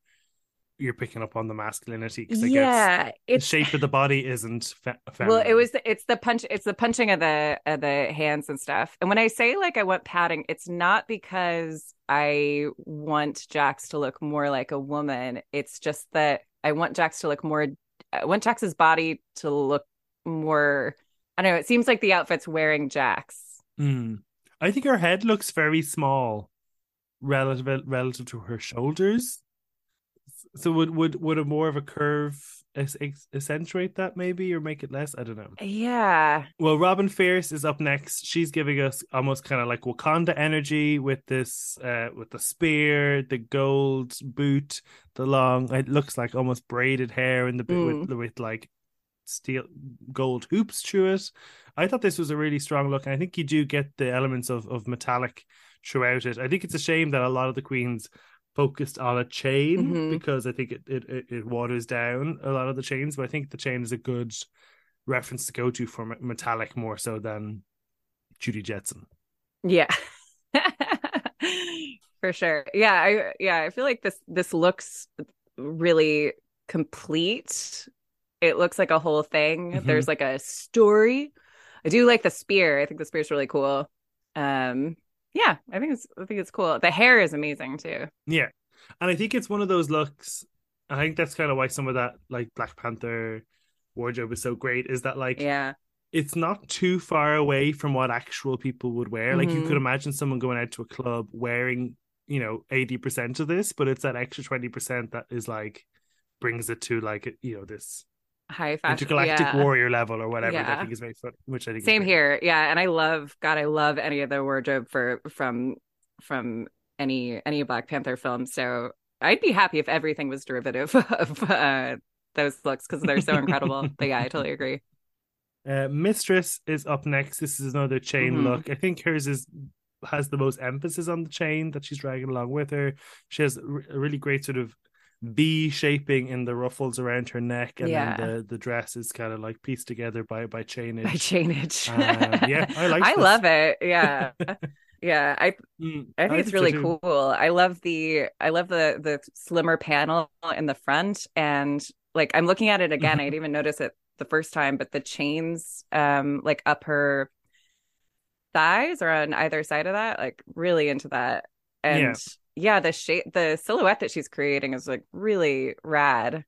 you're picking up on the masculinity because I guess
yeah
the shape of the body isn't fe-
well it was the, it's the punch it's the punching of the of the hands and stuff and when i say like i want padding it's not because i want jax to look more like a woman it's just that i want jax to look more i want jax's body to look more i don't know it seems like the outfit's wearing Jax.
Mm. I think her head looks very small relative relative to her shoulders. So would would would a more of a curve ac- ac- accentuate that maybe or make it less? I don't know.
yeah
Well, Robin Fierce is up next. She's giving us almost kind of like Wakanda energy with this, uh, with the spear, the gold boot, the long. It looks like almost braided hair in the bit with with like steel gold hoops through it. I thought this was a really strong look, and I think you do get the elements of of metallic throughout it. I think it's a shame that a lot of the queens focused on a chain
Mhm.
because I think it, it it it waters down a lot of the chains, but I think the chain is a good reference to go to for metallic more so than Judy Jetson.
Yeah. <laughs> For sure. Yeah, I yeah, I feel like this this looks really complete. It looks like a whole thing.
Mhm.
There's like a story. I do like the spear. I think the spear's really cool. Um yeah, I think it's I think it's cool. The hair is amazing too.
Yeah. And I think it's one of those looks I think that's kind of why some of that like Black Panther wardrobe is so great. Is that like
Yeah.
it's not too far away from what actual people would wear. Like you could imagine someone going out to a club wearing, you know, 80% of this, but it's that extra 20% that is like brings it to like, you know, this
High fashion.
intergalactic
yeah.
warrior level or whatever. That I think is very fun, which I think
Same here. Yeah. And I love God, I love any of the wardrobe for from from any any Black Panther film. So I'd be happy if everything was derivative <laughs> of uh those looks because they're so incredible. but yeah, I totally agree. <laughs>
Uh, Mistress is up next. This is another chain
Mhm.
look. I think hers is has the most emphasis on the chain that she's dragging along with her. She has a really great sort of V shaping in the ruffles around her neck, and
Yeah.
then the, the dress is kind of like pieced together by by chainage.
By chainage.
Uh, yeah, I <laughs> like
I
this.
love it. Yeah. <laughs> yeah. I
Mm,
I think it's really cool. I love the I love the the slimmer panel in the front and like I'm looking at it again. I didn't <laughs> even notice it the first time, but the chains um like up her thighs or on either side of that, like really into that. And yeah, the shape the silhouette that she's creating is like really rad.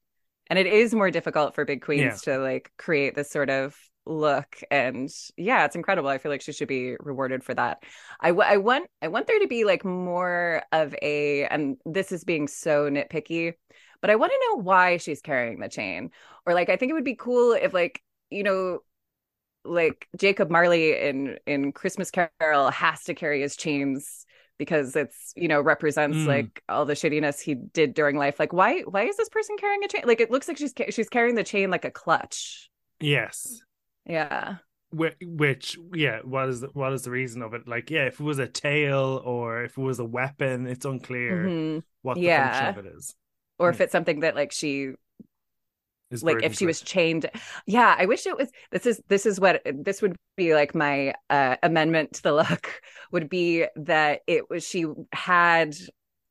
And it is more difficult for big queens to like create this sort of look. And yeah it's incredible. I feel like she should be rewarded for that. I, w- I want i want there to be like more of a and this is being so nitpicky but i want to know why she's carrying the chain. Or like i think it would be cool if like you know like jacob marley in in christmas carol has to carry his chains because it's you know represents
Mm.
like all the shittiness he did during life like why why is this person carrying a chain like it looks like she's ca- she's carrying the chain like a clutch
Yes.
yeah
Which, which, yeah, what is the, what is the reason of it? Like, yeah, if it was a tail or if it was a weapon, it's unclear
Mhm.
what the
Yeah.
function of it is.
or
Yeah.
if it's something that like she like if she was chained yeah i wish it was this is this is what this would be like my uh amendment to the look <laughs> would be that it was she had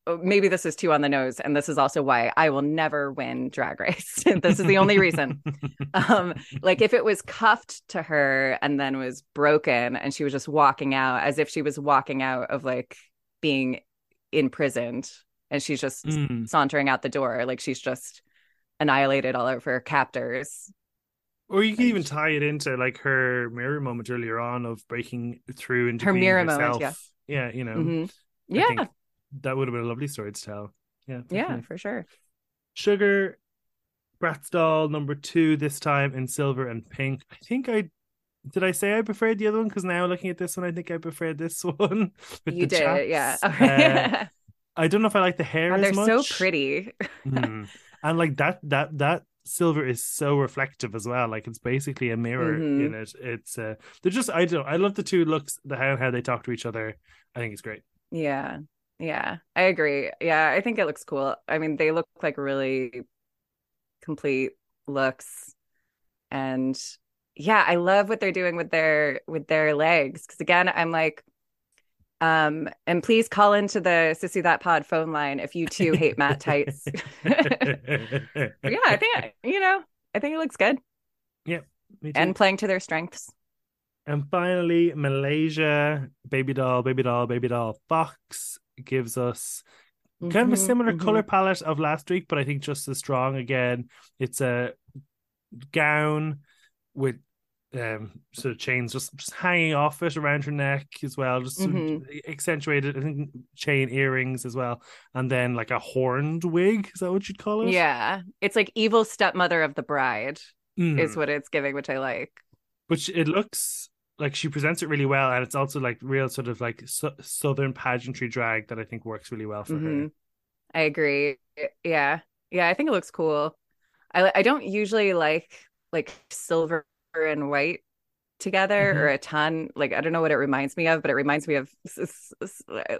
oh, maybe this is too on the nose and this is also why i will never win drag race. <laughs> This is the only reason. <laughs> Um like if it was cuffed to her and then was broken and she was just walking out as if she was walking out of like being imprisoned and she's just
Mm.
sauntering out the door like she's just annihilated all of her captors
Or you can even tie it into like her mirror moment earlier on of breaking through into
Her mirror moment, yeah.
yeah, you know,
Mhm. Yeah
that would have been a lovely story to tell. Yeah,
yeah for sure
Sugar, Bratz doll number two this time in silver and pink. I think I did. I say I preferred the other one because now looking at this one, I think I preferred this <laughs> one. with
you
the
did yeah
chaps.
okay <laughs>
Uh, I don't know if I like the hair. As
they're so pretty
Mhm. <laughs> and like that that that silver is so reflective as well. Like it's basically a mirror
Mhm.
in it. It's uh they're just i don't i love the two looks the how how they talk to each other. I think it's great.
Yeah. Yeah. I agree. Yeah i think it looks cool. I mean they look like really complete looks. And yeah i love what they're doing with their with their legs. Because again i'm like um and please call into the sissy that pod phone line if you too hate matte tights <laughs> <laughs> yeah i think you know i think it looks good
Me too.
and playing to their strengths
And finally, Malaysia, baby doll, baby doll, baby doll. Foxx gives us kind of a
Mhm,
similar
mhm.
color palette of last week, but I think just as strong again. It's a gown with um sort of chains just, just hanging off it around her neck as well, just
Mhm.
accentuated. I think chain earrings as well, and then like a horned wig. Is that what you'd call it?
yeah it's like evil stepmother of the bride
Mm.
is what it's giving which i like
which it looks like she presents it really well and it's also like real sort of like su- southern pageantry drag that i think works really well for her
Mhm. I agree. Yeah. Yeah, I think it looks cool. I I don't usually like like silver and white together
Mhm.
or a ton. Like I don't know what it reminds me of, but it reminds me of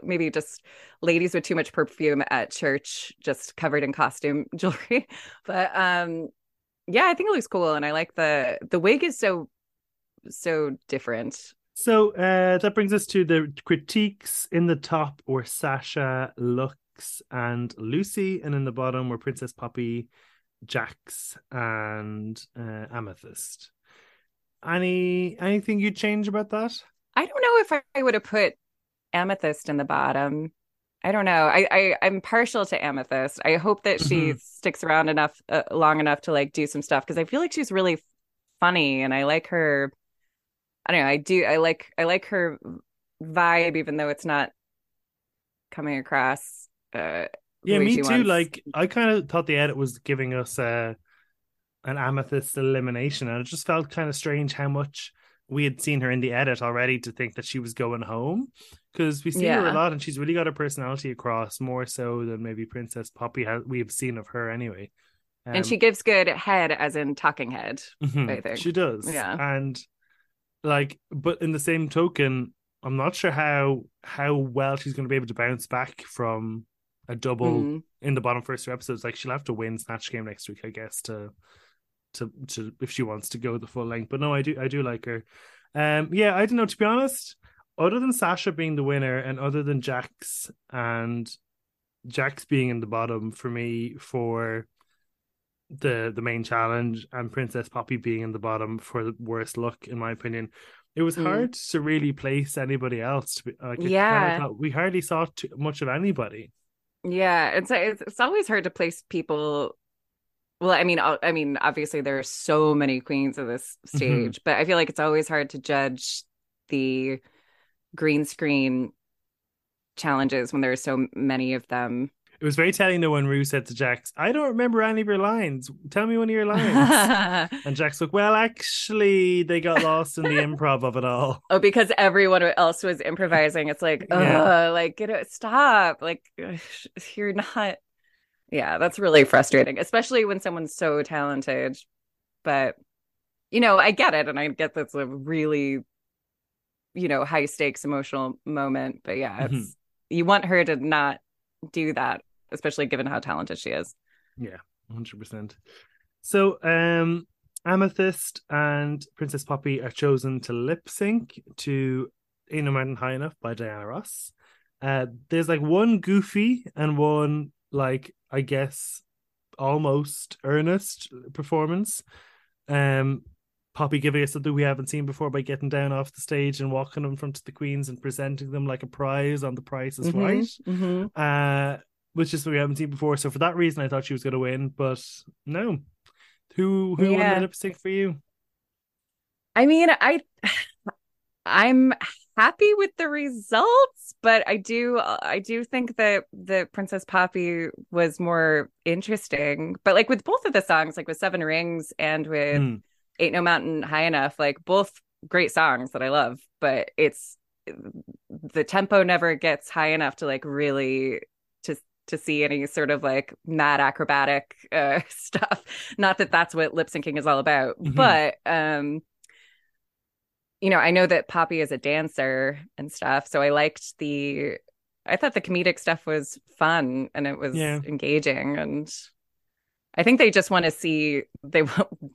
maybe just ladies with too much perfume at church just covered in costume <laughs> jewelry. But um yeah, I think it looks cool and I like the the wig is so so different.
so uh that brings us to the critiques in the top were sasha luxx and loosey and in the bottom were princess poppy jax and uh, amethyst any anything you'd change about that
I don't know if I, I would have put amethyst in the bottom. I don't know. I, I I'm partial to Amethyst. I hope that she
Mhm.
sticks around enough uh, long enough to like do some stuff because I feel like she's really funny and I like her. I don't know. I do. I like I like her vibe, even though it's not coming across. Uh,
Yeah, me too.
wants.
Like I kind of thought the edit was giving us uh, an amethyst elimination, and it just felt kind of strange how much we had seen her in the edit already to think that she was going home because we see her a lot and she's really got her personality across more so than maybe Princess Poppy has we've seen of her anyway.
and
Um,
she gives good head, as in talking head.
Mhm,
I think.
she does.
Yeah.
and like, but in the same token, I'm not sure how how well she's going to be able to bounce back from a double
Mm.
in the bottom first two episodes. Like she'll have to win Snatch Game next week, I guess, to to to if she wants to go the full length. But no, I do I do like her. Um, yeah, I don't know. To be honest, other than Sasha being the winner, and other than Jax and Jax being in the bottom for me for the the main challenge, and Princess Poppy being in the bottom for the worst luck, in my opinion. It was
Mm.
hard to really place anybody else. To be, like, it kinda
Yeah.
we hardly saw too much of anybody.
Yeah, it's it's it's always hard to place people. Well, I mean, I I mean, obviously there are so many queens of this
Mm-hmm.
stage, but I feel like it's always hard to judge the green screen challenges when there are so many of them.
It was very telling though when Ru said to Jax, I don't remember any of your lines. Tell me one of your lines.
oh, <laughs>
and Jax like, Well, actually, they got lost in the improv of it all. <laughs>
Oh, because everyone else was improvising. It's like,
Yeah.
like get it, stop. Like you're not. Yeah, that's really frustrating, especially when someone's so talented. But you know, I get it, and I get that's a really, you know, high stakes emotional moment. But yeah, it's
Mhm.
you want her to not do that, especially given how talented she is.
Yeah, hundred percent. So, um, Amethyst and Princess Poppy are chosen to lip sync to "Ain't No Mountain High Enough" by Diana Ross. Uh, there's like one goofy and one like I guess almost earnest performance. Um, Poppy giving us something we haven't seen before by getting down off the stage and walking in front of the queens and presenting them like a prize on the Price is
Mhm,
Right
mhm.
uh, which is something we haven't seen before. So for that reason, I thought she was going to win, but no. Who who won
Yeah.
the lip sync for you?
I mean, I <sighs> I'm happy with the results, but I do I do think that the Princess Poppy was more interesting. But like with both of the songs, like with Seven Rings and with
Hmm.
Ain't No Mountain High Enough, like both great songs that I love, but it's the tempo never gets high enough to like really to to see any sort of like mad acrobatic uh <laughs> stuff. Not that that's what lip syncing is all about,
Mhm.
but um you know, I know that Poppy is a dancer and stuff, so I liked the I thought the comedic stuff was fun and it was
Yeah.
engaging and I think they just want to see they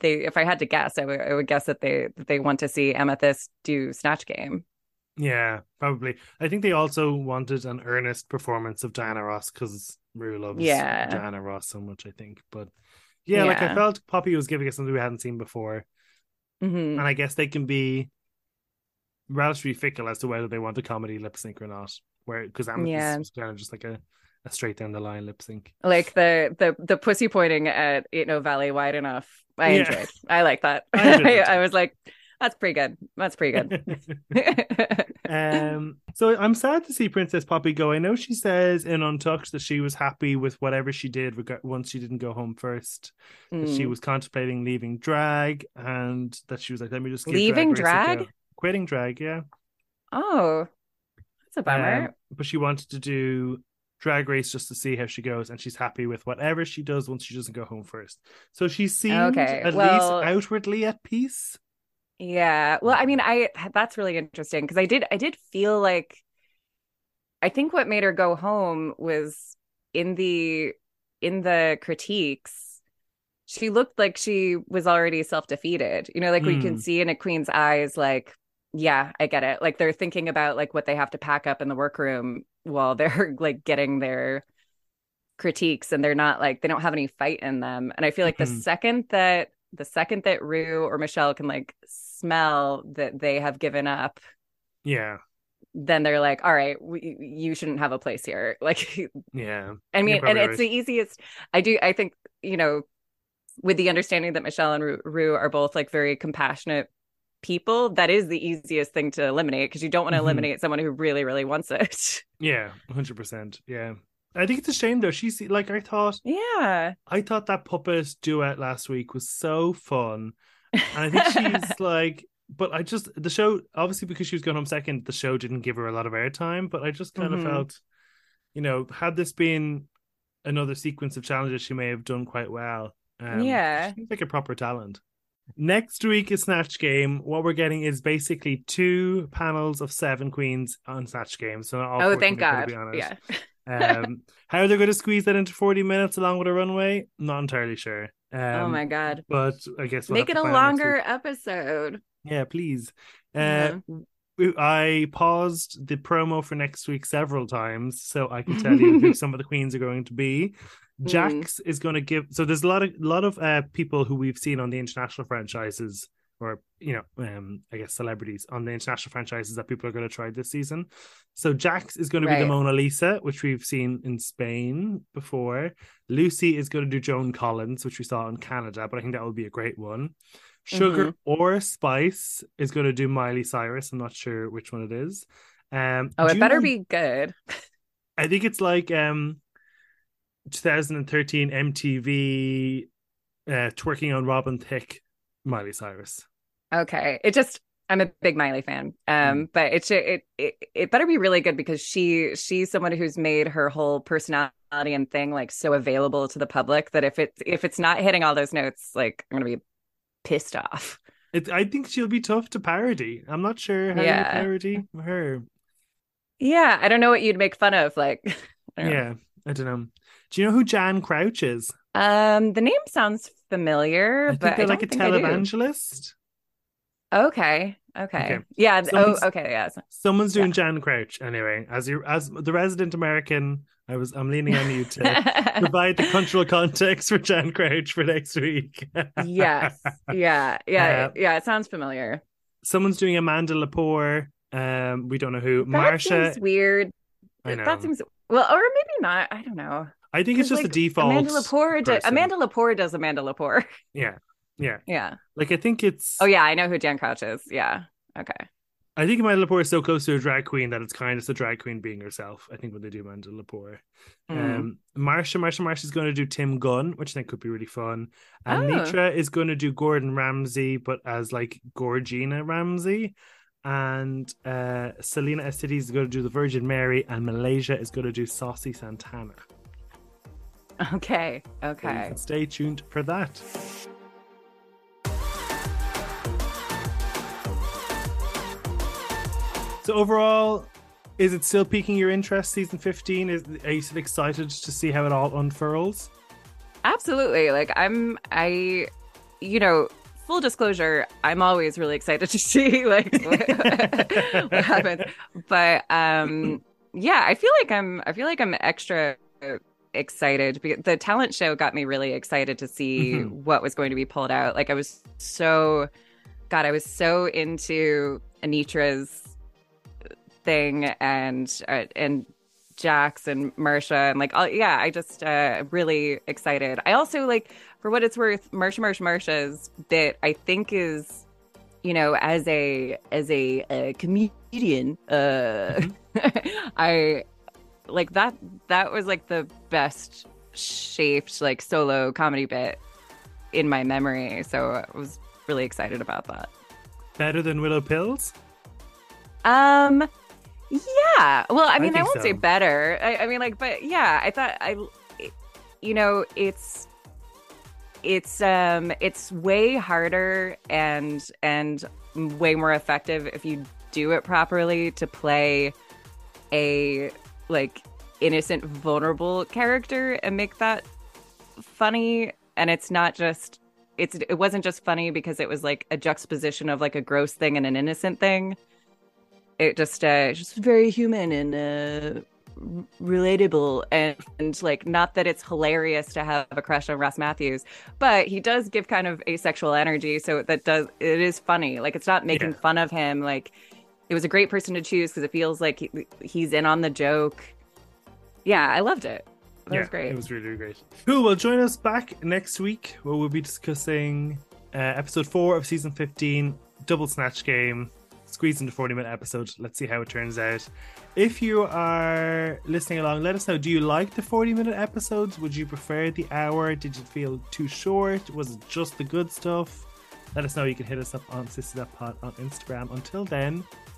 they if I had to guess I would I would guess that they that they want to see Amethyst do Snatch Game.
Yeah, probably. I think they also wanted an earnest performance of Diana Ross because Ru loves
Yeah.
Diana Ross so much, I think. But yeah, like I felt Poppy was giving us something we hadn't seen before.
Mhm.
And I guess they can be relatively fickle as to whether they want a comedy lip sync or not. Where because Amethyst
Yeah.
was kind of just like a, a straight down the line lip sync.
Like the the the pussy pointing at Ain't No Valley wide enough. I
Yeah.
enjoyed. I like that. <laughs>
I <laughs>
I. I was like, that's pretty good. That's pretty good. <laughs>
um so i'm sad to see princess poppy go i know she says in untucked that she was happy with whatever she did reg- once she didn't go home first that she
Mm.
was contemplating leaving drag and that she was like let me just
Leaving
a
drag?
Go." quitting drag yeah
Oh, that's a bummer.
Um, but she wanted to do drag race just to see how she goes and she's happy with whatever she does once she doesn't go home first so she seemed
Okay,
at
well-
least outwardly at peace
Yeah. Well, I mean, I that's really interesting because I did I did feel like I think what made her go home was in the in the critiques she looked like she was already self-defeated. You know, like we
Hmm.
can see in a queen's eyes like yeah, I get it. Like they're thinking about like what they have to pack up in the workroom <laughs> while they're like getting their critiques and they're not like they don't have any fight in them. And I feel like the
Mhm.
second that the second that Ru or Michelle can like smell that they have given up,
yeah
then they're like, all right, we, you shouldn't have a place here. <laughs> Like,
Yeah.
I mean, and it's the easiest. I do. I think you know, with the understanding that Michelle and Rue, Ru are both like very compassionate people, that is the easiest thing to eliminate because you don't want to
Mhm.
eliminate someone who really, really wants it. <laughs>
Yeah, hundred percent. Yeah. I think it's a shame though. She's like I thought
yeah.
I thought that puppet duet last week was so fun. And I think she's <laughs> like but I just the show obviously because she was going home second, the show didn't give her a lot of airtime. But I just kind
Mhm.
of felt, you know, had this been another sequence of challenges, she may have done quite well. Um,
Yeah.
she seems like a proper talent. Next week is Snatch Game. What we're getting is basically two panels of seven queens on Snatch Game. So
oh, thank God. Yeah. <laughs>
Um, how are they're going to squeeze that into 40 minutes along with a runway, not entirely sure. Um,
oh my God.
But I guess we'll
Make it a
find out next
longer episode.
Yeah, please. Uh,
Yeah.
w- I paused the promo for next week several times so I can tell you who <laughs> some of the queens are going to be.
Mm.
Jax is going to give. So there's a lot of lot of uh, people who we've seen on the international franchises, or you know, um, I guess celebrities on the international franchises that people are going to try this season. So Jax is going to be the Mona Lisa, which we've seen in Spain before. Loosey is going to do Joan Collins, which we saw in Canada, but I think that would be a great one. Sugar
Mm-hmm.
or Spice is going to do Miley Cyrus. I'm not sure which one it is. Um,
Oh, it better
know-
be good. <laughs>
I think it's like um 2013 MTV uh twerking on Robin Thicke Miley Cyrus.
Okay. It just I'm a big Miley fan. Um, but it should it, it it better be really good because she she's someone who's made her whole personality and thing like so available to the public that if it's if it's not hitting all those notes, like I'm gonna be pissed off.
It, I think she'll be tough to parody. I'm not sure how you
Yeah.
parody her.
Yeah, I don't know what you'd make fun of. Like, <laughs> I know.
Yeah, I don't know. Do you know who Jan Crouch is?
Um, the name sounds familiar,
I think
but
they're
I
like a televangelist.
Okay. Okay.
Okay.
Yeah.
Someone's-
Oh, okay. Yeah.
Someone's doing
Yeah.
Jan Crouch anyway. As you as the resident American, I was I'm leaning on you to <laughs> provide the cultural context for Jan Crouch for next week. <laughs>
yes. Yeah. Yeah.
Uh,
yeah. It sounds familiar.
Someone's doing Amanda Lepore. Um, we don't know who.
That
Marcia.
seems weird.
I know.
That seems well, or maybe not. I don't know.
I think it's just
like,
the default.
Amanda Lepore. Do. Amanda Lepore does Amanda Lepore. <laughs>
Yeah, yeah.
yeah.
Like I think it's.
Oh yeah, I know who Jan Crouch is. Yeah. Okay.
I think Amanda Lepore is so close to a drag queen that it's kind of the drag queen being herself. I think when they do Amanda Lepore.
Mm.
Um, Marcia, Marcia, Marcia is going to do Tim Gunn, which I think could be really fun. And
Oh.
Anetra is going to do Gordon Ramsay, but as like Gorgina Ramsay. And uh, Salina EsTitties is going to do the Virgin Mary, and Malaysia is going to do Saucy Santana. <laughs>
Okay. Okay.
can stay tuned for that. So overall, is it still piquing your interest? Season fifteen is. Are you still excited to see how it all unfurls?
Absolutely. Like I'm I you know, full disclosure, I'm always really excited <laughs> to see like what, <laughs> what happens. But um yeah, I feel like I'm I feel like I'm extra excited because the talent show got me really excited to see
Mhm.
what was going to be pulled out. Like I was so god, I was so into Anetra's thing and uh, and Jax and Marcia and like all yeah, I just uh really excited. I also like for what it's worth, Marcia Marcia Marcia's bit I think is you know as a as a, a comedian uh <laughs> I like that that was like the best shaped like solo comedy bit in my memory. So I was really excited about that.
Better than Willow Pills?
Um, yeah. Well, I mean, I,
think
won't say better. I, I mean, like, but yeah, I thought I, you know, it's, it's, um, it's way harder and and way more effective if you do it properly to play a like innocent, vulnerable character and make that funny. And it's not just. It's it wasn't just funny because it was like a juxtaposition of like a gross thing and an innocent thing it just uh just very human and uh relatable and, and like not that it's hilarious to have a crush on Ross Mathews but he does give kind of asexual energy so that does it is funny like it's not making
Yeah.
fun of him like it was a great person to choose because it feels like he, he's in on the joke. Yeah, I loved it. That
yeah,
was great.
It was really, really great. Cool. Well, join us back next week where we'll be discussing uh, episode four of season 15, Double Snatch Game, squeeze into 40 minute episode. Let's see how it turns out. If you are listening along, let us know. Do you like the 40 minute episodes? Would you prefer the hour? Did you feel too short? Was it just the good stuff? Let us know. You can hit us up on Pod on Instagram. Until then,